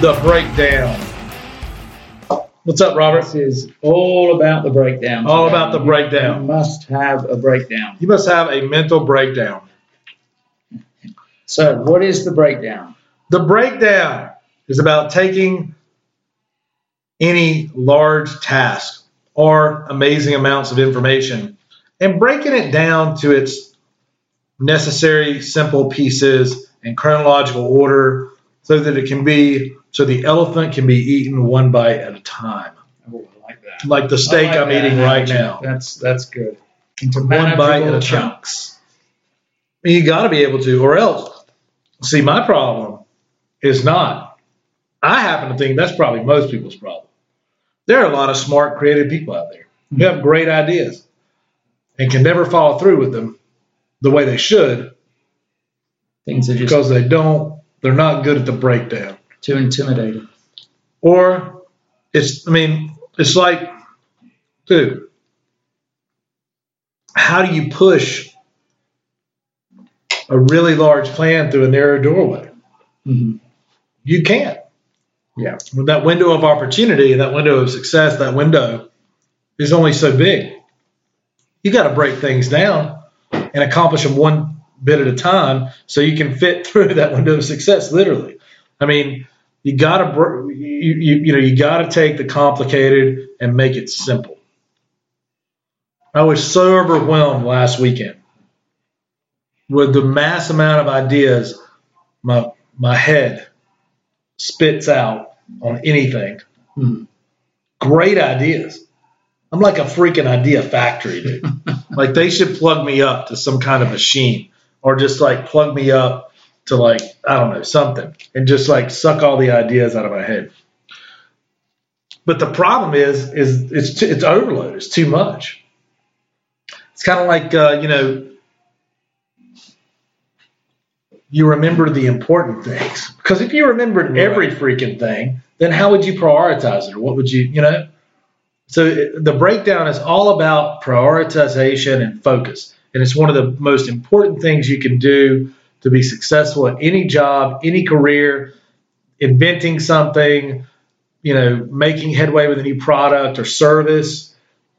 The breakdown. What's up, Robert? This is all about the breakdown. All about the You- breakdown. You must have a breakdown. You must have a mental breakdown. So, what is the breakdown? The breakdown is about taking any large task or amazing amounts of information and breaking it down to its necessary, simple pieces in chronological order so that it can be, so the elephant can be eaten one bite at a time. Oh, I like that. Like the steak I like I'm that eating right analogy. now. That's that's good. Into One bite at manageable a time. chunks. You got to be able to, or else. See, my problem is not. I happen to think that's probably most people's problem. There are a lot of smart, creative people out there who hmm. have great ideas and can never follow through with them the way they should Things are just because they don't. They're not good at the breakdown. Too intimidating. Or it's. I mean, it's like, dude. How do you push a really large plan through a narrow doorway? hmm You can't. Yeah. With that window of opportunity, that window of success, that window is only so big. You got to break things down and accomplish them one bit at a time so you can fit through that window of success. Literally, I mean, you got to you, you you know you got to take the complicated and make it simple. I was so overwhelmed last weekend with the mass amount of ideas my my head spits out on anything. Mhm. Great ideas. I'm like a freaking idea factory, dude. like they should plug me up to some kind of machine or just like plug me up to like, I don't know, something and just like suck all the ideas out of my head. But the problem is, is it's too, it's overload. It's too much. It's kind of like, uh, you know, you remember the important things. Because if you remembered every freaking thing, then how would you prioritize it? Or what would you, you know? So it, the breakdown is all about prioritization and focus. And it's one of the most important things you can do to be successful at any job, any career, inventing something, you know, making headway with a new product or service.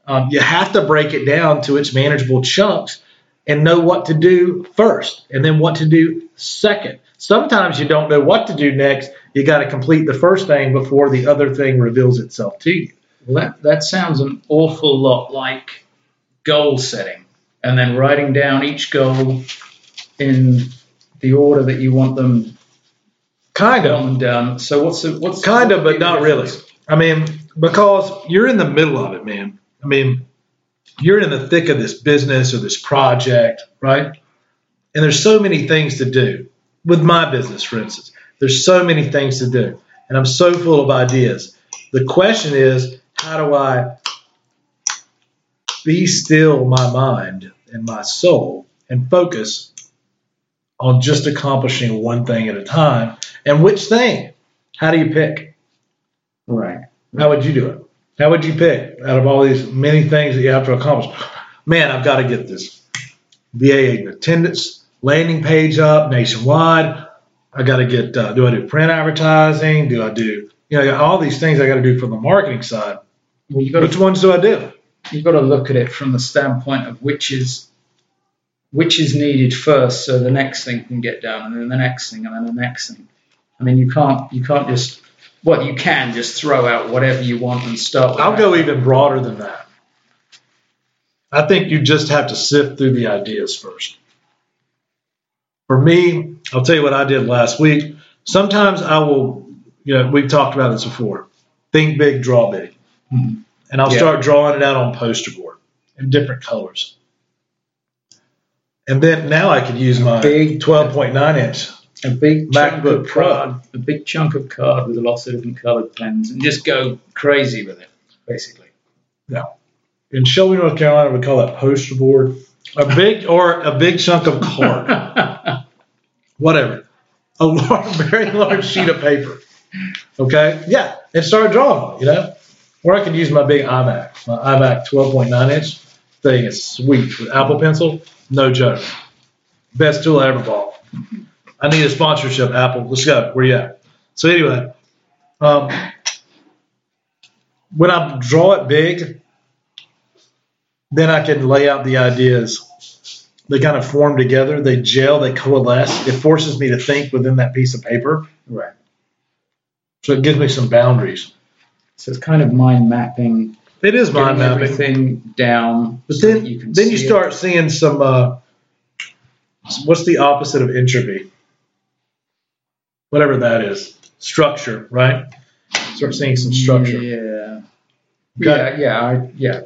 Um, you have to break it down to its manageable chunks and know what to do first and then what to do second. Sometimes you don't know what to do next. You got to complete the first thing before the other thing reveals itself to you. Well, that, that sounds an awful lot like goal setting and then writing down each goal in the order that you want them Kind of. done. So what's the, what's Kind of, but the not really. I mean, because you're in the middle of it, man. I mean, you're in the thick of this business or this project, right? And there's so many things to do. With my business, for instance, there's so many things to do. And I'm so full of ideas. The question is, how do I be still my mind and my soul and focus on just accomplishing one thing at a time? And which thing? How do you pick? Right. How would you do it? How would you pick out of all these many things that you have to accomplish? Man, I've got to get this VA attendance landing page up nationwide. I got to get. Uh, do I do print advertising? Do I do you know I got all these things I got to do from the marketing side? Well, you got Which to ones do I do? you've got to look at it from the standpoint of which is which is needed first, so the next thing can get done, and then the next thing, and then the next thing. I mean, you can't you can't just well, you can just throw out whatever you want and start. With I'll that. go even broader than that. I think you just have to sift through the ideas first. For me, I'll tell you what I did last week. Sometimes I will, you know, we've talked about this before. Think big, draw big. Mhm. And I'll Yeah. start drawing it out on poster board in different colors. And then now I could use my Big- 12.9 inch. a big MacBook Pro. card, a big chunk of card with lots of different coloured pens, and just go crazy with it, basically. Yeah. In Shelby, North Carolina, we call that poster board. A big or a big chunk of card. whatever, a large, very large sheet of paper. Okay, yeah, and start drawing. You know, or I could use my big iPad, my iPad 12.9 inch thing is sweet with Apple Pencil, no joke, best tool I ever bought. I need a sponsorship, Apple. Let's go. Where you at? So anyway, um, when I draw it big, then I can lay out the ideas. They kind of form together, they gel, they coalesce. It forces me to think within that piece of paper. Right. So it gives me some boundaries. So it's kind of mind mapping, It is mind mapping. everything down. But so then, you can then you see it. start seeing some. Uh, what's the opposite of entropy? Whatever that is, structure, right? Start seeing some structure. Yeah. Okay. Yeah, yeah, I, yeah.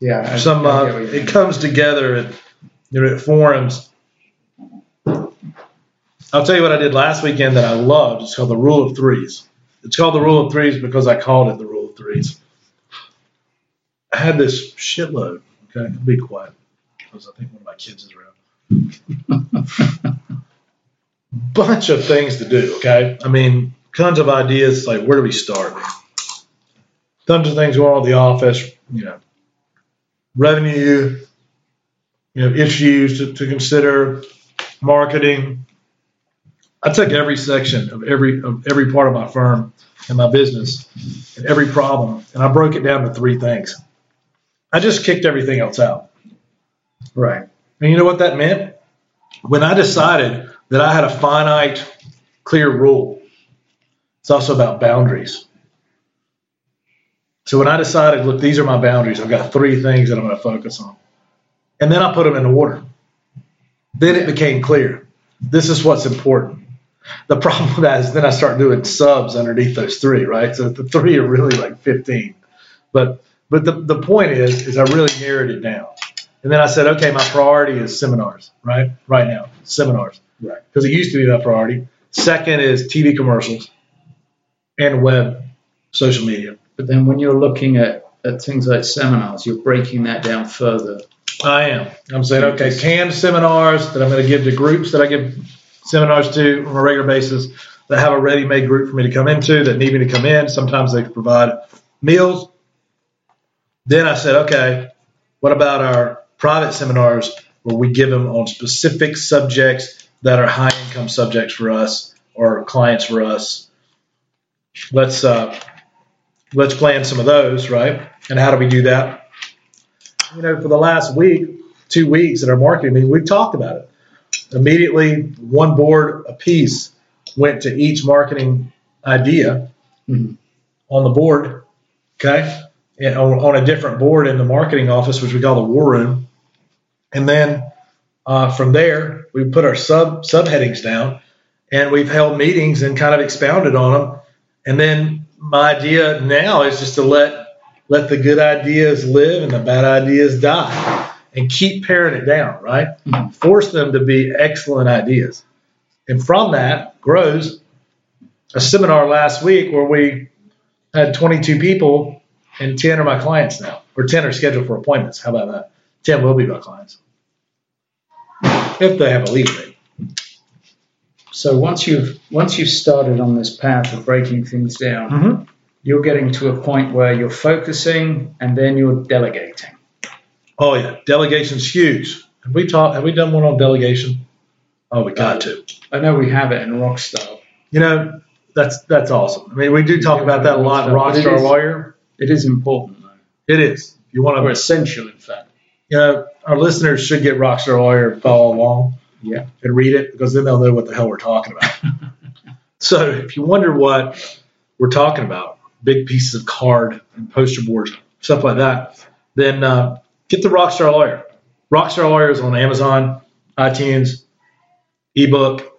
Yeah. I- Some. I Uh, mean. it comes together and you know, it forms. I'll tell you what I did last weekend that I loved. It's called the Rule of Threes. It's called the Rule of Threes because I called it the Rule of Threes. I had this shitload. Okay, be quiet because I think one of my kids is around. bunch of things to do. Okay, I mean, tons of ideas. Like, where do we start? Tons of things going on at the office. You know, revenue. You know, issues to, to consider, marketing. I took every section of every of every part of my firm and my business and every problem, and I broke it down to three things. I just kicked everything else out. right. And you know what that meant? When I decided that I had a finite, clear rule, it's also about boundaries. So when I decided, look, these are my boundaries, I've got three things that I'm going to focus on. And then I put them in order. Then it became clear. This is what's important. The problem with that is then I start doing subs underneath those three, right? So the three are really like 15. But but the, the point is, is I really narrowed it down. And then I said, okay, my priority is seminars, right? Right now, seminars. Right. Because it used to be my priority. Second is TV commercials and web social media. But then when you're looking at, at things like seminars, you're breaking that down further. I am. I'm saying, okay, canned seminars that I'm going to give to groups that I give seminars to on a regular basis that have a ready made group for me to come into that need me to come in. Sometimes they provide meals. Then I said, okay, what about our private seminars where we give them on specific subjects that are high income subjects for us or clients for us? Let's uh, let's plan some of those, right? And how do we do that? You know, for the last week, two weeks at our marketing meeting, we've talked about it. Immediately, one board apiece went to each marketing idea Mhm. on the board, okay, and on, on a different board in the marketing office, which we call the war room. And then uh, from there, we put our sub subheadings down, and we've held meetings and kind of expounded on them. And then my idea now is just to let let the good ideas live and the bad ideas die, and keep paring it down. Right, Mhm. force them to be excellent ideas, and from that grows a seminar last week where we had 22 people, and 10 are my clients now, or 10 are scheduled for appointments. How about that? 10 will be my clients if they have a lead rate. So once you've once you've started on this path of breaking things down, Mm-hmm. you're getting to a point where you're focusing and then you're delegating. Oh yeah, delegation's huge. Have we talked? Have we done one on delegation? Oh, we got to. I know we have it in Rockstar. You know, that's that's awesome. I mean, we do talk about that a lot in But it Rockstar Lawyer. It is important though, It is. If you want or to, essential in fact. you know, our listeners should get Rockstar Lawyer and follow along. Yeah. and read it because then they'll know what the hell we're talking about. so if you wonder what we're talking about, big pieces of card and poster boards, stuff like that, then uh, get the Rockstar Lawyer. Rockstar Lawyer is on Amazon, iTunes, ebook,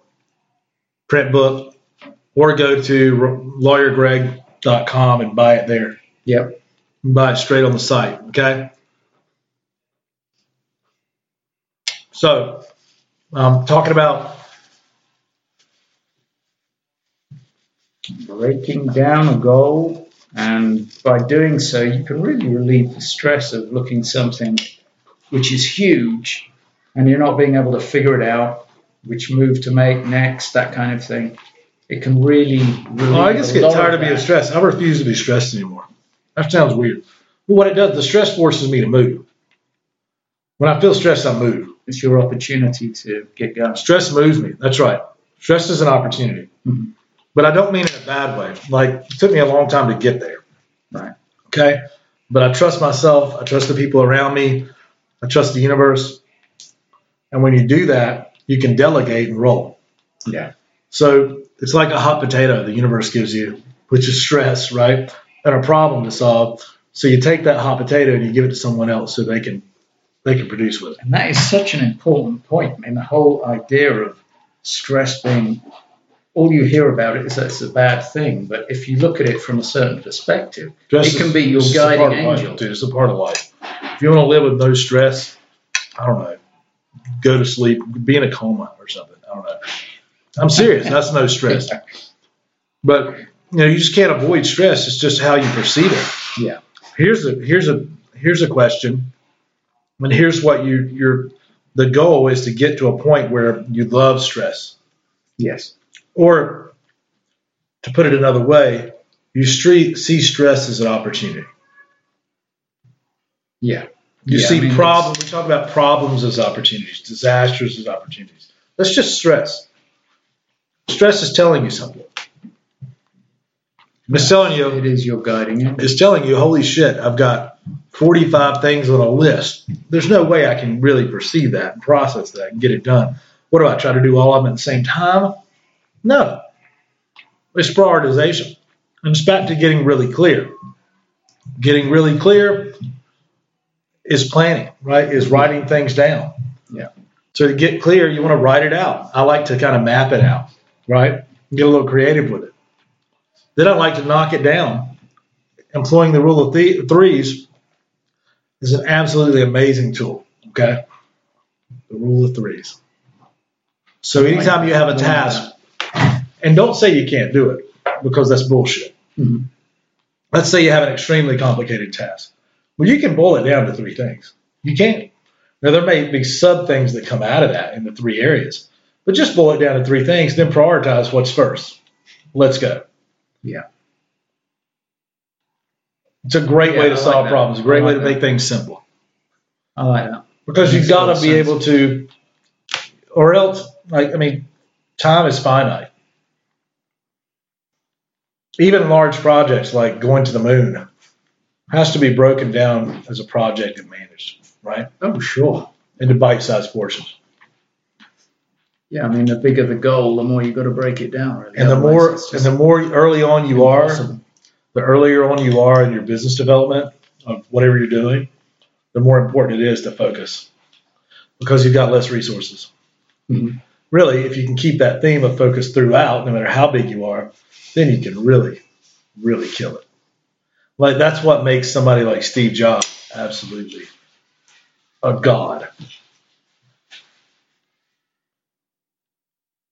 print book, or go to lawyergreg.com and buy it there. Yep. Buy it straight on the site. Okay. So, um, talking about breaking down a goal, and by doing so, you can really relieve the stress of looking something which is huge, and you're not being able to figure it out, which move to make next, that kind of thing. It can really relieve. Oh, I just get tired of being stressed. I refuse to be stressed anymore. That sounds weird. But what it does, the stress forces me to move. When I feel stressed, I move. It's your opportunity to get going. Stress moves me. That's right. Stress is an opportunity, Mhm. but I don't mean in a bad way. Like it took me a long time to get there. Right. Okay. But I trust myself. I trust the people around me. I trust the universe. And when you do that, you can delegate and roll. Yeah. So it's like a hot potato the universe gives you, which is stress, right? And a problem to solve. So you take that hot potato and you give it to someone else so they can they can produce with it. And that is such an important point. I mean, the whole idea of stress being all you hear about it is that it's a bad thing. But if you look at it from a certain perspective, Stress it can be your guiding of life, angel. dude. It's a part of life. If you want to live with no stress, I don't know. Go to sleep, be in a coma or something. I don't know. I'm serious. That's no stress. But you know, you just can't avoid stress. It's just how you perceive it. Yeah. Here's a here's a here's a question, and here's what you your the goal is to get to a point where you love stress, Yes. or to put it another way, you street, see stress as an opportunity. Yeah. You Yeah, I see mean, problems. We talk about problems as opportunities, disasters as opportunities. That's just stress. Stress is telling you something. It's telling you. It is your guiding angel. It's telling you, holy shit, I've got 45 things on a list. There's no way I can really perceive that and process that and get it done. What do I try to do all of them at the same time? No. It's prioritization. And it's back to getting really clear. Getting really clear is planning, right? Is writing things down. Yeah. So to get clear, you want to write it out. I like to kind of map it out, right? Get a little creative with it. Then I like to knock it down. Employing the rule of th- threes is an absolutely amazing tool. Okay. The rule of threes. So anytime you have a task, and don't say you can't do it because that's bullshit. Mhm. Let's say you have an extremely complicated task. Well, you can boil it down to three things. You can. Now, there may be sub things that come out of that in the three areas, but just boil it down to three things, then prioritize what's first. Let's go. Yeah. It's a great Yeah, way to like solve that. problems, a great I way to that. make things simple. I like that. Because you've got to be sense. able to, or else, like, I mean, time is finite. Even large projects like going to the moon has to be broken down as a project and managed, right? Oh, sure. Into bite sized portions. Yeah, I mean, the bigger the goal, the more you've got to break it down. Really. And the Otherwise, more, and the more early on you are, the earlier on you are in your business development of whatever you're doing, the more important it is to focus because you've got less resources. Mhm. Really, if you can keep that theme of focus throughout, no matter how big you are, then you can really, really kill it. Like that's what makes somebody like Steve Jobs absolutely a god.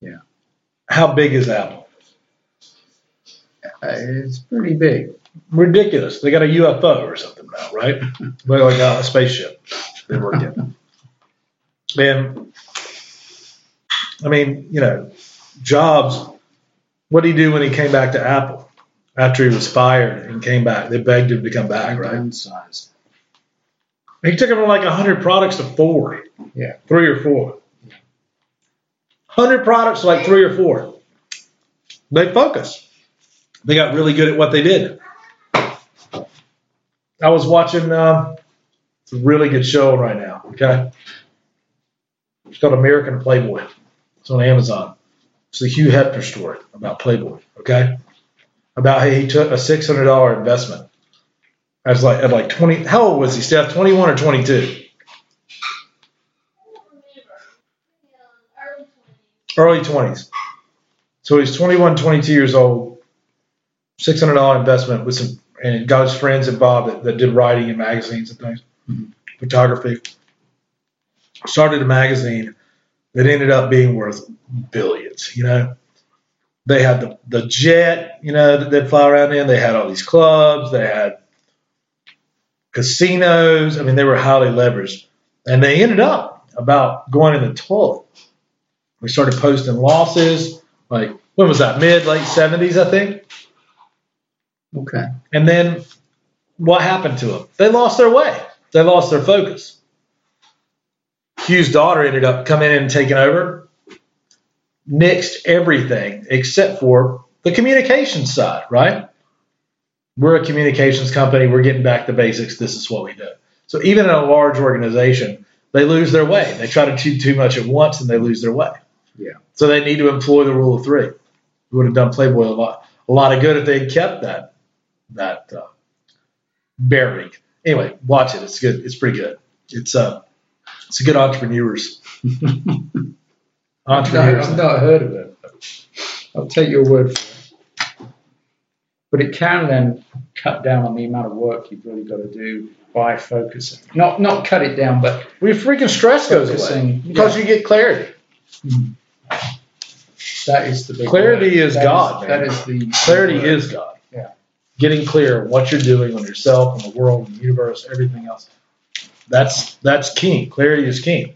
Yeah. How big is Apple? Uh, It's pretty big. ridiculous. They got a UFO or something now, right? Well, like a spaceship they work in. And I mean, you know, Jobs. What did he do when he came back to Apple after he was fired and came back? They begged him to come back, right? Downsize. He took him from like hundred products to four. Yeah. three or four. 100 products, like three or four. They focus. They got really good at what they did. I was watching uh, a really good show right now. Okay. It's called American Playboy. It's on Amazon. It's the Hugh Hefner story about Playboy. Okay. About how he took a $600 investment. I was like, at like 20, how old was he, Steph? 21 or 22? Early 20s. So he's 21, 22 years old, $600 investment with some, and got his friends involved that, that did writing and magazines and things, Mhm. photography. Started a magazine that ended up being worth billions, you know. They had the, the jet, you know, that they'd fly around in. They had all these clubs. They had casinos. I mean, they were highly leveraged. And they ended up about going in the toilet. We started posting losses, like when was that? Mid late seventies, I think. Okay. And then what happened to them? They lost their way. They lost their focus. Hugh's daughter ended up coming in and taking over. nixed everything except for the communications side, right? We're a communications company. We're getting back to basics. This is what we do. So even in a large organization, they lose their way. They try to do too much at once and they lose their way. Yeah. So they need to employ the rule of three. It would have done Playboy a lot, a lot of good if they had kept that that uh, bearing. Anyway, watch it. It's good. It's pretty good. It's uh, it's a good entrepreneurs. entrepreneurs. I've not heard of it. I'll take your word for it. But it can then cut down on the amount of work you've really got to do by focusing. Not not cut it down, but your freaking stress goes away Focusing, because you get clarity. That is the big Clarity word. is That God, man. That is the Clarity word. is God. Yeah. Getting clear on what you're doing on yourself, on the world, on the universe, everything else. That's that's king. Clarity is king.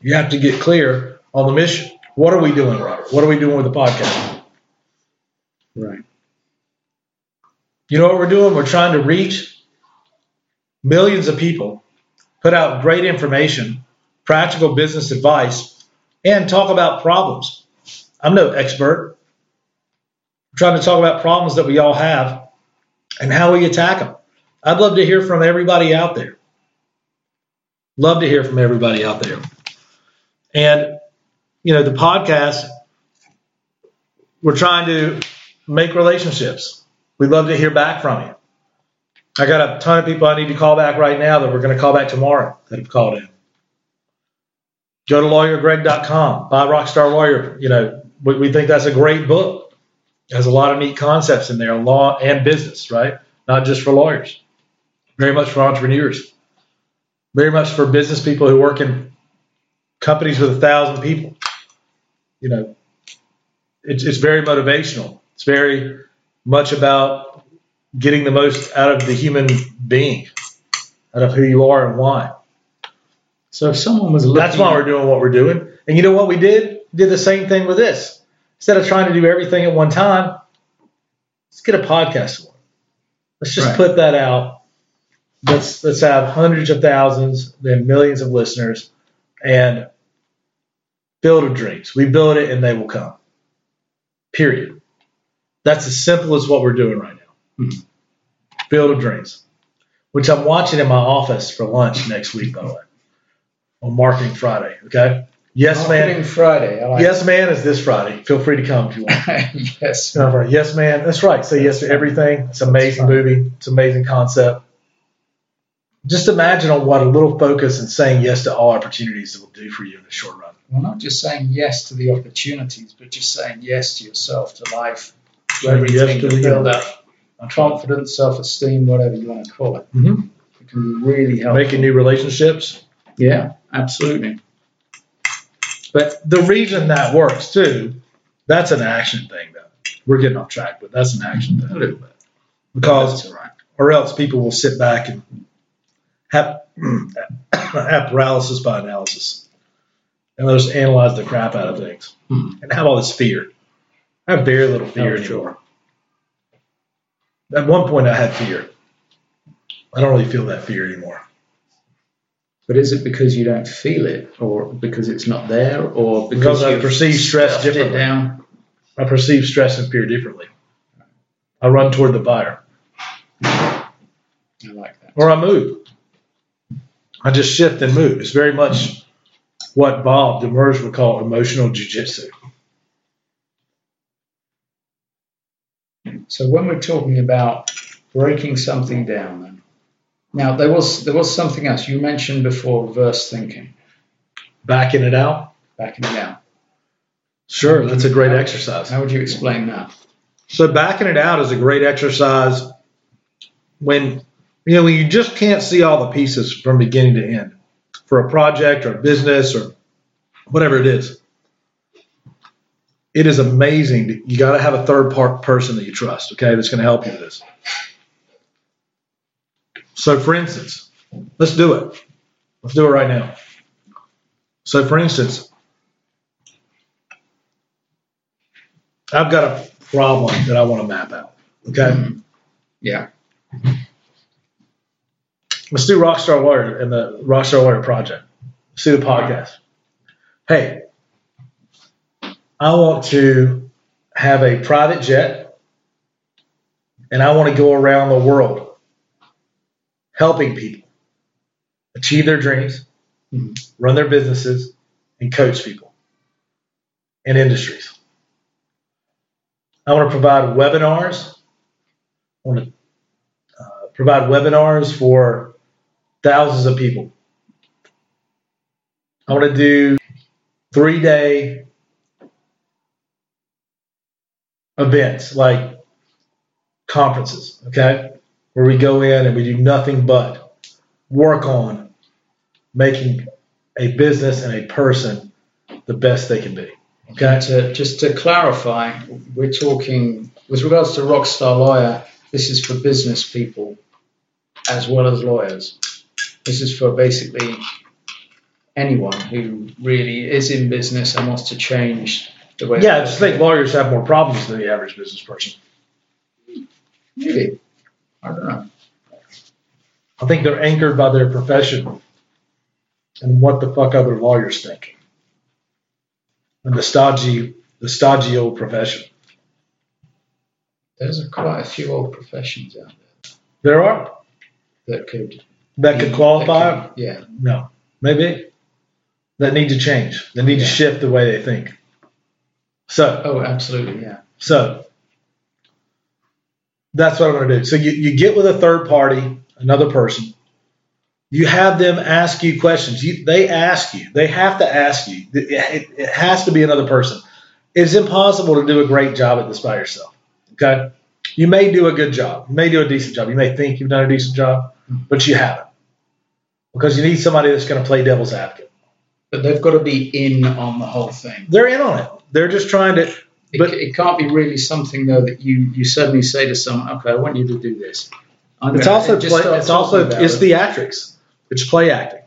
You have to get clear on the mission. What are we doing, Robert? What are we doing with the podcast? right. You know what we're doing? We're trying to reach millions of people, put out great information, practical business advice, and talk about problems. I'm no expert. I'm trying to talk about problems that we all have and how we attack them. I'd love to hear from everybody out there. Love to hear from everybody out there. And, you know, the podcast, we're trying to make relationships. We'd love to hear back from you. I got a ton of people I need to call back right now that we're going to call back tomorrow that have called in. Go to lawyergreg.com, buy Rockstar Lawyer. You know, we, we think that's a great book. It has a lot of neat concepts in there, law and business, right? Not just for lawyers, very much for entrepreneurs, very much for business people who work in companies with a thousand people. You know, it's, it's very motivational. It's very much about getting the most out of the human being, out of who you are and why. So if someone was looking, That's why we're doing what we're doing. And you know what we did? We did the same thing with this. Instead of trying to do everything at one time, let's get a podcast going. Let's just Right. put that out. Let's let's have hundreds of thousands, then millions of listeners, and Field of Dreams. We build it and they will come. Period. That's as simple as what we're doing right now. Mhm. Field of Dreams. Which I'm watching in my office for lunch next week, by the way. On Marketing Friday. Okay. Yes, man. Marketing Friday. Like Yes, man is this Friday. Feel free to come if you want. yes. Yes, man. That's right. Say yes to everything. It's an amazing right. movie. It's an amazing concept. Just imagine on what a little focus and saying yes to all opportunities will do for you in the short run. Well, not just saying yes to the opportunities, but just saying yes to yourself, to life, to everything, yes to to build up confidence, self-esteem, whatever you want to call it. Mhm. It can really help. Making new relationships. Yeah, absolutely. But the reason that works too, that's an action thing though. We're getting off track, but that's an action thing A little bit. Because right. or else people will sit back and have, have paralysis by analysis. And they'll just analyze the crap out of things Hmm. and have all this fear. I have very little fear Oh, sure. anymore. At one point, I had fear. I don't really feel that fear anymore. But is it because you don't feel it, or because it's not there, or because, Because I perceive stress differently. down? I perceive stress and fear differently. I run toward the fire I like that. or I move. I just shift and move. It's very much what Bob Demers would call emotional jujitsu. So when we're talking about breaking something down, then now there was there was something else you mentioned before: reverse thinking, Backing it out. backing it out. Sure, that's a great exercise. How would you explain that? So backing it out is a great exercise when you know when you just can't see all the pieces from beginning to end for a project or a business or whatever it is. It is amazing. You got to have a third part person that you trust, okay, that's going to help you with this. So, for instance, let's do it. Let's do it right now. So, for instance, I've got a problem that I want to map out. Okay. Mm-hmm. Yeah. Let's do Rockstar Lawyer and the Rockstar Lawyer project. Let's do the podcast. Hey, I want to have a private jet and I want to go around the world helping people achieve their dreams, Mhm. run their businesses, and coach people in industries. I want to provide webinars. I want to uh, provide webinars for thousands of people. I want to do three day events like conferences, okay, where we go in and we do nothing but work on making a business and a person the best they can be. Okay. To, just to clarify, we're talking with regards to Rockstar Lawyer. This is for business people as well as lawyers. This is for basically anyone who really is in business and wants to change the way. Yeah, I just think lawyers have more problems than the average business person. Really, I don't know. I think they're anchored by their profession and what the fuck other lawyers think. And the stodgy, the stodgy old profession. There's a, quite a few old professions out There There are that could that could qualify. that could- yeah, No, maybe that need to change. They need to shift the way they think. So, oh, absolutely, yeah. so that's what I'm going to do. So you, you get with a third party, another person. You have them ask you questions. You, they ask you. They have to ask you. It, it, it has to be another person. It's impossible to do a great job at this by yourself. Okay. You may do a good job. You may do a decent job. You may think you've done a decent job, but you haven't. Because you need somebody that's going to play devil's advocate. But they've got to be in on the whole thing. They're in on it. They're just trying to. It, But- it can't be really something though that you you suddenly say to someone, okay, I want you to do this. I'm It's also just play, it's also it's it. theatrics. It's play acting.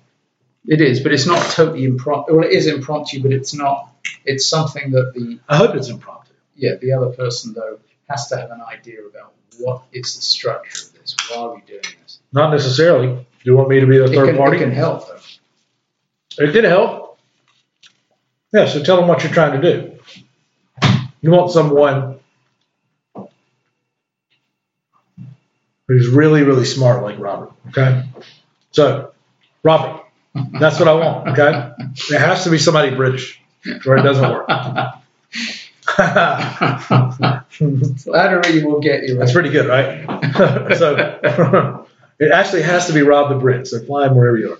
It is, but it's not totally impromptu. Well, it is impromptu, but it's not. It's something that the I hope it's impromptu. yeah the other person though has to have an idea about what is the structure of this. Why are we doing this? Not necessarily. Do you want me to be the It third can, party? it can help though. It did help. Yeah, so tell them what you're trying to do. You want someone who's really, really smart like Robert. Okay. So, Robert, that's what I want. Okay. It has to be somebody British or it doesn't work. Flattery will get you. That's pretty good, right? so it actually has to be Rob the Brit. So fly him wherever you are.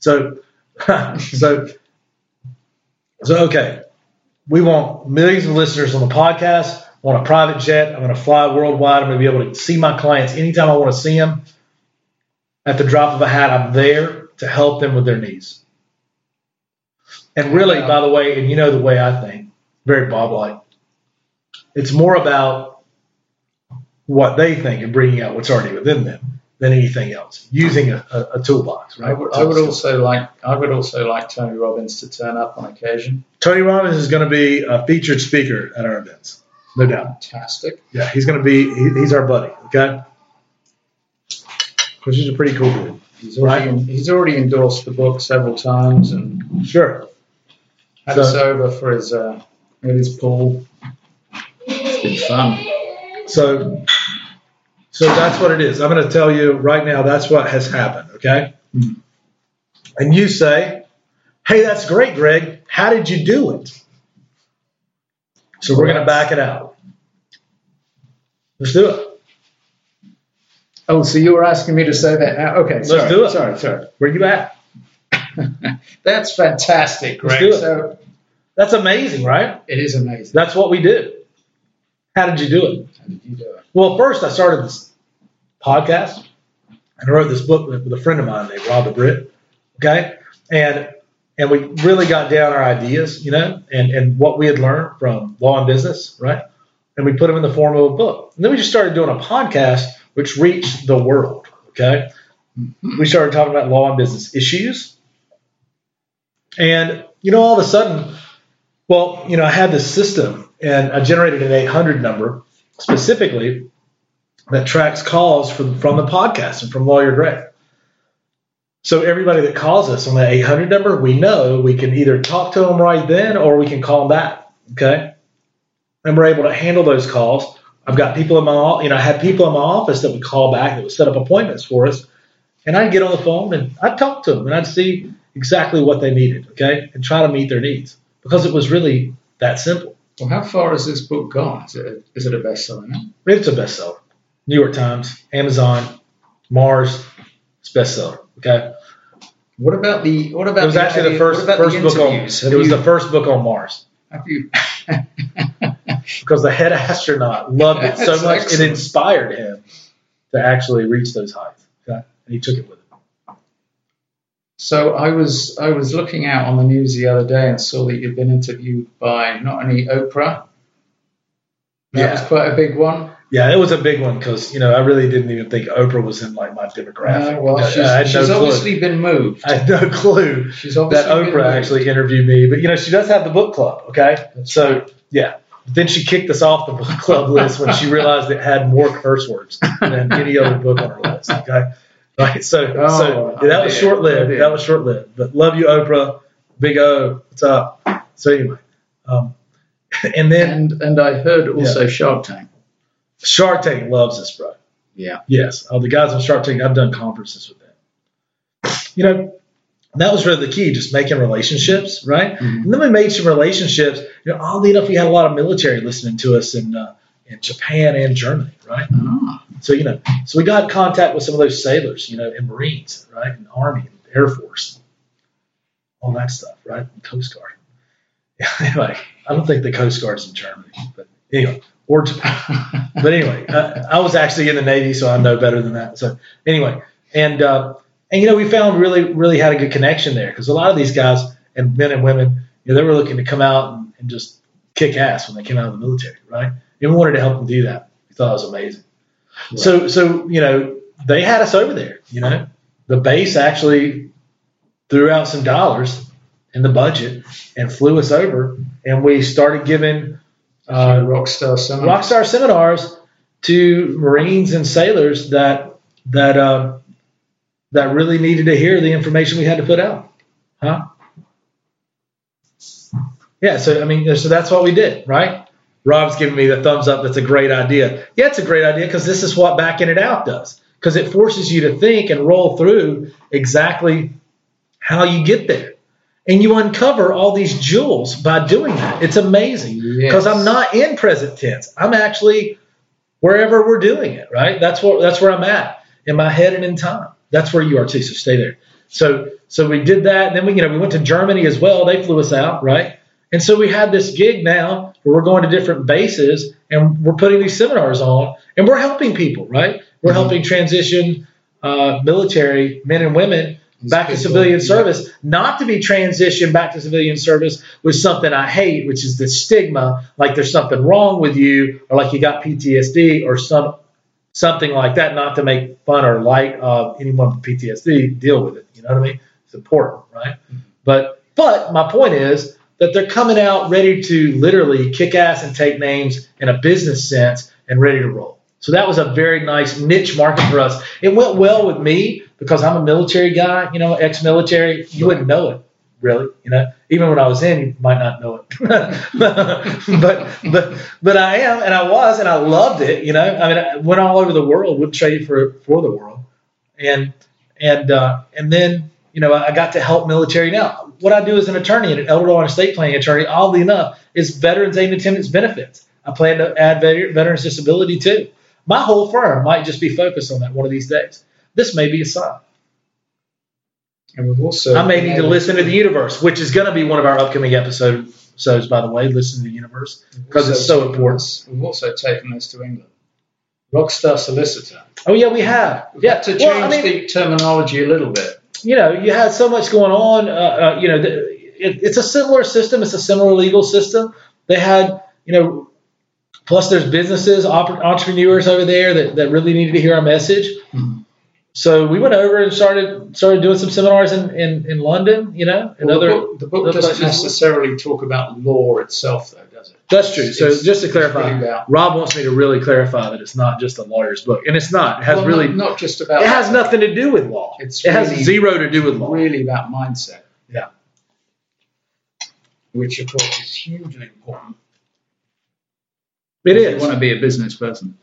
So, so, so okay. We want millions of listeners on the podcast. I want a private jet. I'm going to fly worldwide. I'm going to be able to see my clients anytime I want to see them. At the drop of a hat, I'm there to help them with their needs. And really, by the way, and you know the way I think, very Bob like, it's more about what they think and bringing out what's already within them than anything else, using a, a, a toolbox. Right? I would, I would also like I would also like Tony Robbins to turn up on occasion. Tony Robbins is going to be a featured speaker at our events, no doubt. Fantastic. Yeah, he's going to be. He, he's our buddy. Okay, because he's a pretty cool dude. He's already he's already endorsed the book several times and Sure. had So- us over for his uh, his pool. It's been fun. So, so that's what it is. I'm going to tell you right now. That's what has happened. Okay. Mhm. And you say, "Hey, that's great, Greg. How did you do it?" So we're going to back it out. Let's do it. Oh, so you were asking me to say that now? Okay, Let's sorry, do it. Sorry, sorry. Where you at? That's fantastic, Let's Greg. do it. So That's amazing, right? it is amazing. That's what we do. How did you do it? Well, first I started this podcast and I wrote this book with, a friend of mine named Rob the Brit. Okay. And and we really got down our ideas, you know, and, and what we had learned from law and business, right? And we put them in the form of a book. And then we just started doing a podcast which reached the world. Okay. We started talking about law and business issues. And, you know, all of a sudden, well, you know, I had this system and I generated an 800 number specifically that tracks calls from, from the podcast and from Lawyer Greg. So everybody that calls us on that 800 number, we know we can either talk to them right then or we can call them back. Okay. And we're able to handle those calls. I've got people in my, you know, I had people in my office that would call back that would set up appointments for us. And I'd get on the phone and I'd talk to them and I'd see exactly what they needed. Okay. And try to meet their needs because it was really that simple. Well, how far has this book gone? Is it a, it a bestseller now? It's a bestseller. New York Times, Amazon, Mars, it's bestseller. Okay. What about the what about It was the, actually the first first the book on. It Have was you, the first book on Mars have you because the head astronaut loved it so That's much excellent. it inspired him to actually reach those heights. Okay, and he took it with him. So I was I was looking out on the news the other day and saw that you'd been interviewed by not only Oprah. That Yeah. was quite a big one. Yeah, it was a big one because you know I really didn't even think Oprah was in like my demographic. Uh, well, she's, she's no clue. obviously been moved. I had no clue She's obviously that Oprah actually interviewed me, but you know she does have the book club. Okay, so yeah. But then she kicked us off the book club list when she realized it had more curse words than any other book on her list. Okay, right. So, Oh, so yeah, that was short lived. That was short lived. But love you, Oprah. Big O. What's up? So anyway, um, and then And and I heard also Shark Tank. Shark Tank loves this, bro. Yeah. Yes. Oh, the guys on Shark Tank, I've done conferences with them. You know, that was really the key, just making relationships, right? Mhm. And then we made some relationships. You know, oddly enough, we had a lot of military listening to us in uh, in Japan and Germany, right? Ah, So you know, so we got contact with some of those sailors, you know, and Marines, right, and Army, and Air Force, all that stuff, right, and Coast Guard. anyway, I don't think the Coast Guard's in Germany, but anyway, or Japan. But anyway, I, I was actually in the Navy, so I know better than that. So anyway, and uh, and you know, we found really really had a good connection there because a lot of these guys and men and women, you know, they were looking to come out and, and just kick ass when they came out of the military, right? And we wanted to help them do that. We thought it was amazing. So so you know, they had us over there. You know, the base actually threw out some dollars in the budget and flew us over, and we started giving. Uh, Rockstar Summer. Rockstar seminars to Marines and sailors that that uh, that really needed to hear the information we had to put out, huh? Yeah, so I mean, so that's what we did, right? Rob's giving me the thumbs up. That's a great idea. Yeah, it's a great idea because this is what backing it out does. Because it forces you to think and roll through exactly how you get there, and you uncover all these jewels by doing that. It's amazing because I'm not in present tense. I'm actually wherever we're doing it, right? That's what that's where I'm at in my head and in time. That's where you are too. So stay there. So so we did that, and then we you know we went to Germany as well. They flew us out, right? And so we had this gig now where we're going to different bases and we're putting these seminars on, and we're helping people, right? We're Mhm. helping transition uh, military men and women back to civilian Yeah. service, not to be transitioned back to civilian service with something I hate, which is the stigma, like there's something wrong with you, or like you got PTSD, or some something like that. Not to make fun or light of anyone with PTSD, deal with it. You know what I mean? It's important, right? But but my point is that they're coming out ready to literally kick ass and take names in a business sense and ready to roll. So that was a very nice niche market for us. It went well with me because I'm a military guy, you know, ex-military. You wouldn't know it, really, you know. Even when I was in, you might not know it. but but but I am, and I was, and I loved it. You know, I mean, I went all over the world, would trade for for the world, and and uh, and then you know I got to help military. Now, what I do as an attorney and an elder law and estate planning attorney, oddly enough, is veterans aid and attendance benefits. I plan to add veterans disability too. My whole firm might just be focused on that one of these days. This may be a sign. And we've also I may need to listen to the universe, which is going to be one of our upcoming episodes. By the way, listen to the universe because it's so important. We've also taken this to England. Rockstar solicitor. Oh yeah, we have. We've Yeah, to change well, I mean, the terminology a little bit. You know, you had so much going on. Uh, uh, you know, the, it, it's a similar system. It's a similar legal system. They had, you know, plus there's businesses, oper- entrepreneurs over there that, that really needed to hear our message. Mhm. So we went over and started started doing some seminars in, in, in London. You know, and Well, other. the book, the book doesn't places. necessarily talk about law itself, though, does it? That's true. So just to clarify, Rob wants me to really clarify that it's not just a lawyer's book, and it's not. It has Well, really, not, not just about. it has nothing to do with law. It's it has zero to do with law. Really about mindset. Yeah. Which of course is hugely important. It is. You want to be a business person.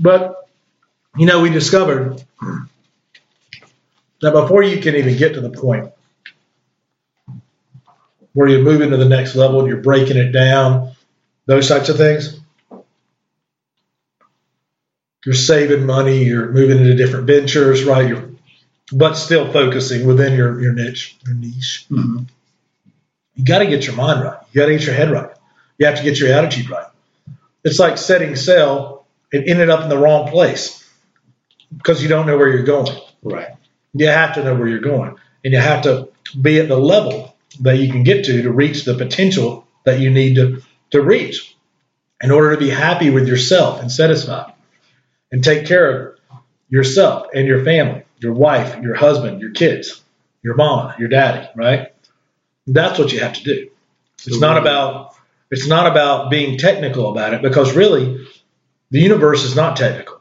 But, you know, we discovered that before you can even get to the point where you're moving to the next level and you're breaking it down, those types of things, you're saving money, you're moving into different ventures, right? You're, but still focusing within your, your niche, your niche. Mm-hmm. You got to get your mind right. You got to get your head right. You have to get your attitude right. It's like setting sail and ended up in the wrong place because you don't know where you're going. Right. You have to know where you're going, and you have to be at the level that you can get to to reach the potential that you need to, to reach in order to be happy with yourself and satisfied and take care of yourself and your family, your wife, your husband, your kids, your mama, your daddy, right? That's what you have to do. It's not about it's not about being technical about it because really the universe is not technical.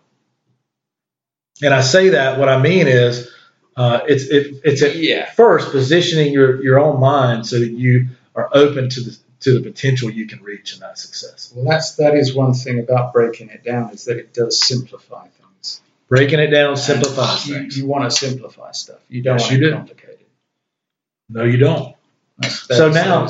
And I say that what I mean is uh, it's it, it's at Yeah. first positioning your your own mind so that you are open to the to the potential you can reach in that success. Well, that's that is one thing about breaking it down is that it does simplify things. Breaking it down simplifies you, things. You want to simplify stuff. You don't Yes, want you it do. complicated. No, you don't. That's, So now-.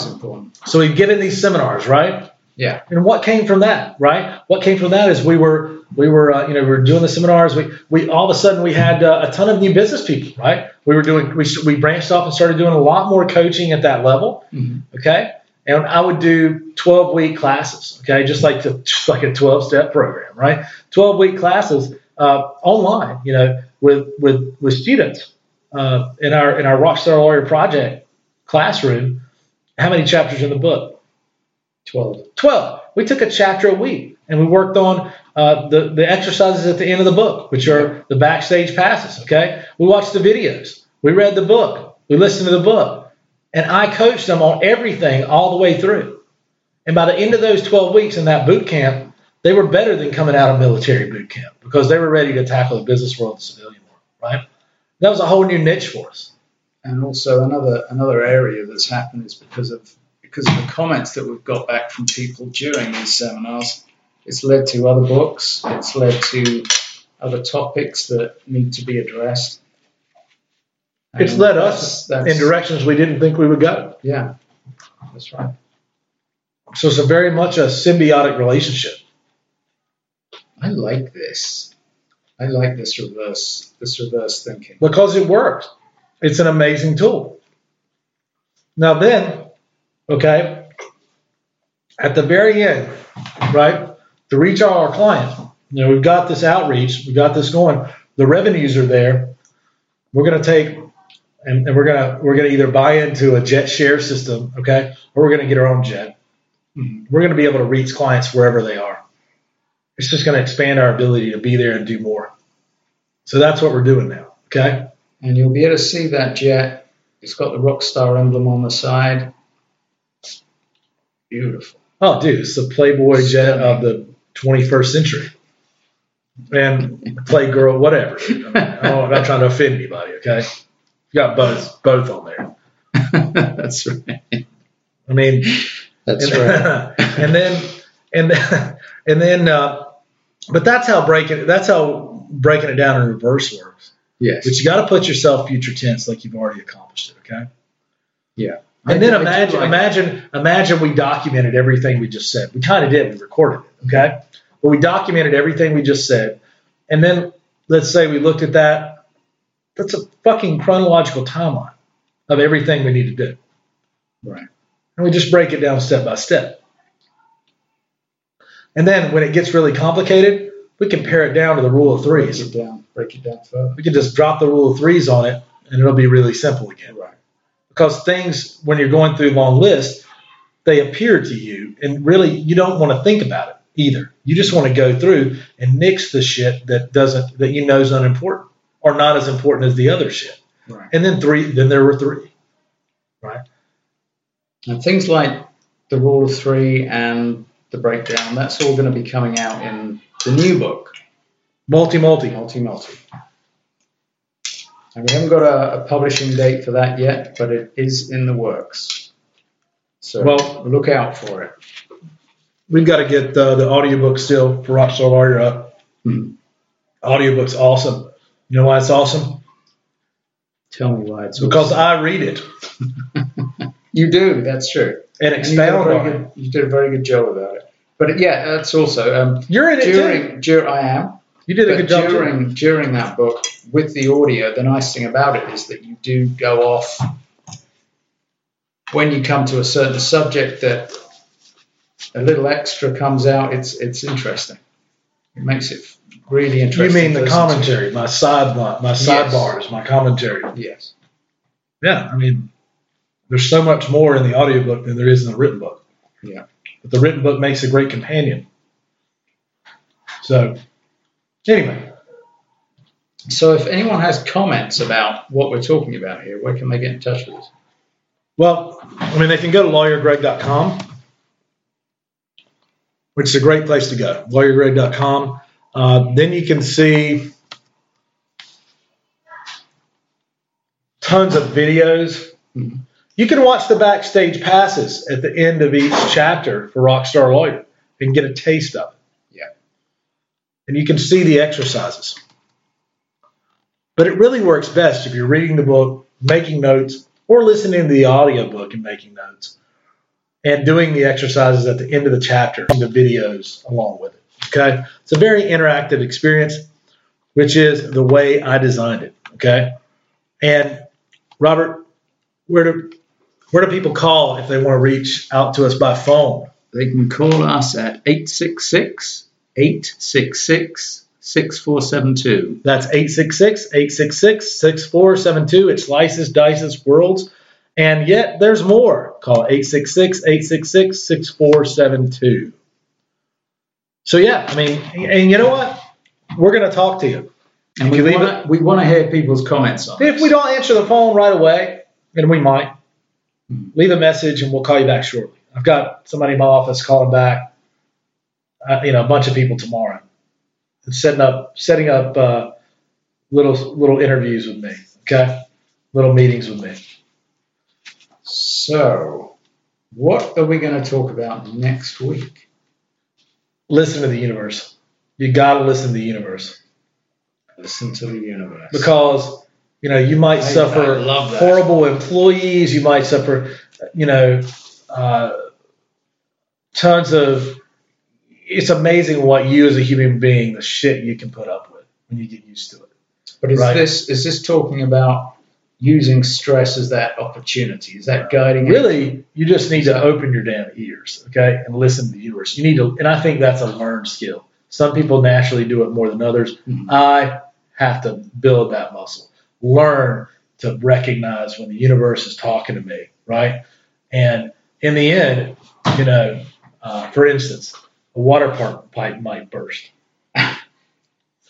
So we've given these seminars, right? Yeah. And what came from that, right? What came from that is we were we were uh, you know we were doing the seminars. We we all of a sudden we had uh, a ton of new business people, right? We were doing we we branched off and started doing a lot more coaching at that level. Mhm. Okay, and I would do 12 week classes. Okay, just like the just like a 12 step program, right? 12 week classes uh, online, you know, with with with students uh, in our in our Rockstar Lawyer Project classroom. How many chapters in the book? 12. 12. We took a chapter a week and we worked on uh, the, the exercises at the end of the book, which are the backstage passes. Okay. We watched the videos. We read the book. We listened to the book. And I coached them on everything all the way through. And by the end of those 12 weeks in that boot camp, they were better than coming out of military boot camp because they were ready to tackle the business world, the civilian world, right? That was a whole new niche for us. And also another another area that's happened is because of because of the comments that we've got back from people during these seminars. It's led to other books. It's led to other topics that need to be addressed. It's And led us that's- that's- in directions we didn't think we would go. Yeah, that's right. So it's a very much a symbiotic relationship. I like this. I like this reverse this reverse thinking. because it works. It's an amazing tool. Now, then, okay, at the very end, right, to reach our clients, you know, we've got this outreach, we've got this going, the revenues are there. We're going to take and, and we're going to we're to either buy into a jet share system, okay, or we're going to get our own jet. Mhm. We're going to be able to reach clients wherever they are. It's just going to expand our ability to be there and do more. So that's what we're doing now, okay? And you'll be able to see that jet. It's got the Rockstar emblem on the side. Beautiful. Oh, dude, it's the Playboy jet of the 21st century. And Playgirl, whatever. I mean, I'm not trying to offend anybody, okay? You got both, both on there. That's right. I mean, That's and, right. and then, and then, and then, uh, but that's how breaking, that's how breaking it down in reverse works. Yes. But you got to put yourself future tense like you've already accomplished it, okay? Yeah. And I then do- I do imagine, like- imagine, imagine we documented everything we just said. We kind of did. We recorded it, okay? But we documented everything we just said. And then let's say we looked at that. That's a fucking chronological timeline of everything we need to do. Right. And we just break it down step by step. And then when it gets really complicated, we can pare it down to the rule of threes. Break it down. Break it down further. We can just drop the rule of threes on it and it'll be really simple again. Right. because things when you're going through long lists they appear to you and really you don't want to think about it either you just want to go through and nix the shit that doesn't that you know is unimportant or not as important as the other shit Right. and then three then there were three right? And things like the rule of three and the breakdown, that's all going to be coming out in the new book, multi multi Multi Multi. And we haven't got a, a publishing date for that yet, but it is in the works. So Well- look out for it. We've got to get uh, the audiobook still for Rockstar Lawyer up. Hmm. Audiobook's awesome. You know why it's awesome? Tell me why it's Because I read it you do. That's true. and And you did, a expound very on it. good, you did a very good job about it. But yeah, that's also um, You're in it too. during. Dur- I am. You did a good job. too. during during that book with the audio, the nice thing about it is that you do go off when you come to a certain subject that a little extra comes out. It's it's interesting. It makes it really interesting. You mean the commentary, my sideline, my Yes. sidebars, my commentary. Yes. Yeah, I mean, there's so much more in the audiobook than there is in the written book. Yeah. But the written book makes a great companion. So, anyway, So if anyone has comments about what we're talking about here, where can they get in touch with us? well, I mean, they can go to lawyergreg.com, which is a great place to go. Lawyergreg.com. Uh, then you can see tons of videos. You can watch the backstage passes at the end of each chapter for Rockstar Lawyer and get a taste of it. Yeah. And you can see the exercises. But it really works best if you're reading the book, making notes, or listening to the audiobook and making notes, and doing the exercises at the end of the chapter, the videos along with it. Okay? It's a very interactive experience, which is the way I designed it. Okay? And Robert, where do where do people call if they want to reach out to us by phone? They can call us at 866 866 6472. That's 866 866 6472. It slices, dices, worlds. And yet there's more. Call 866 866 6472. So, yeah, I mean, and you know what? We're going to talk to you. And we to we want to hear people's comments on If this. we don't answer the phone right away, and we might, leave a message and we'll call you back shortly. I've got somebody in my office calling back, uh, you know, a bunch of people tomorrow, and setting up setting up uh, little little interviews with me. Okay, little meetings with me. So, what are we going to talk about next week? Listen to the universe. You got to listen to the universe Listen to the universe. because you know you might I- suffer I horrible employees. You might suffer, you know, uh, tons of. It's amazing what you as a human being, the shit you can put up with when you get used to it. But is Right. this is this talking about using stress as that opportunity? Is that guiding? Really, you just need to open your damn ears, okay, and listen to the universe. You need to, and I think that's a learned skill. Some people naturally do it more than others. Mhm. I have to build that muscle, learn to recognize when the universe is talking to me, right? And in the end, you know, uh, for instance, a water pipe might burst.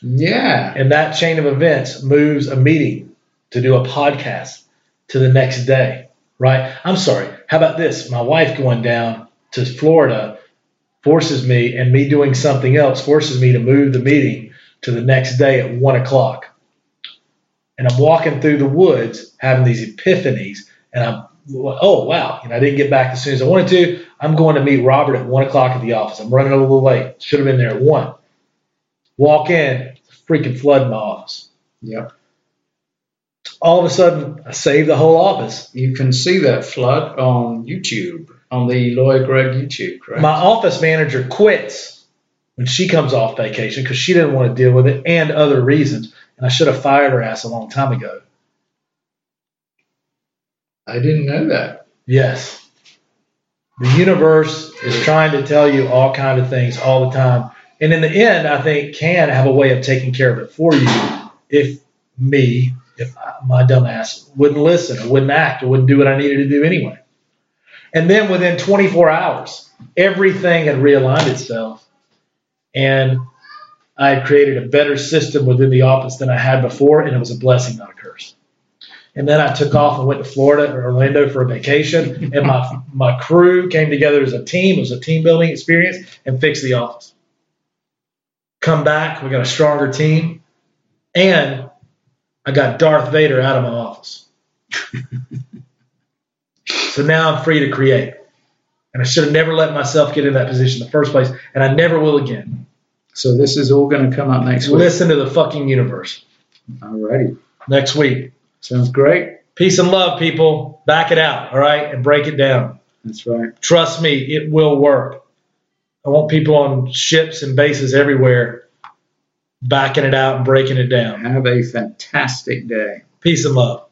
Yeah. And that chain of events moves a meeting to do a podcast to the next day, right? I'm sorry. How about this? My wife going down to Florida forces me, and me doing something else forces me to move the meeting to the next day at one o'clock. And I'm walking through the woods having these epiphanies, and I'm, oh, wow, you know, I didn't get back as soon as I wanted to. I'm going to meet Robert at one o'clock at the office. I'm running a little late. Should have been there at one. Walk in, freaking flood in my office. Yep. All of a sudden, I saved the whole office. You can see that flood on YouTube on the Lawyer Greg YouTube, correct? My office manager quits when she comes off vacation because she didn't want to deal with it and other reasons. And I should have fired her ass a long time ago. I didn't know that. Yes. The universe is trying to tell you all kind of things all the time. And in the end, I think can have a way of taking care of it for you if me, if my dumb ass wouldn't listen wouldn't act wouldn't do what I needed to do anyway. And then within 24 hours, everything had realigned itself. And I had created a better system within the office than I had before, and it was a blessing, not a curse. And then I took off and went to Florida or Orlando for a vacation, and my my crew came together as a team. It was a team building experience and fixed the office. Come back, we got a stronger team, and I got Darth Vader out of my office. so now I'm free to create. And I should have never let myself get in that position in the first place, and I never will again. So this is all going to come up next week. Listen to the fucking universe Alrighty. next week. Sounds great. Peace and love, people. Back it out, all right, and break it down. That's right. Trust me, it will work. I want people on ships and bases everywhere backing it out and breaking it down. Have a fantastic day. Peace and love.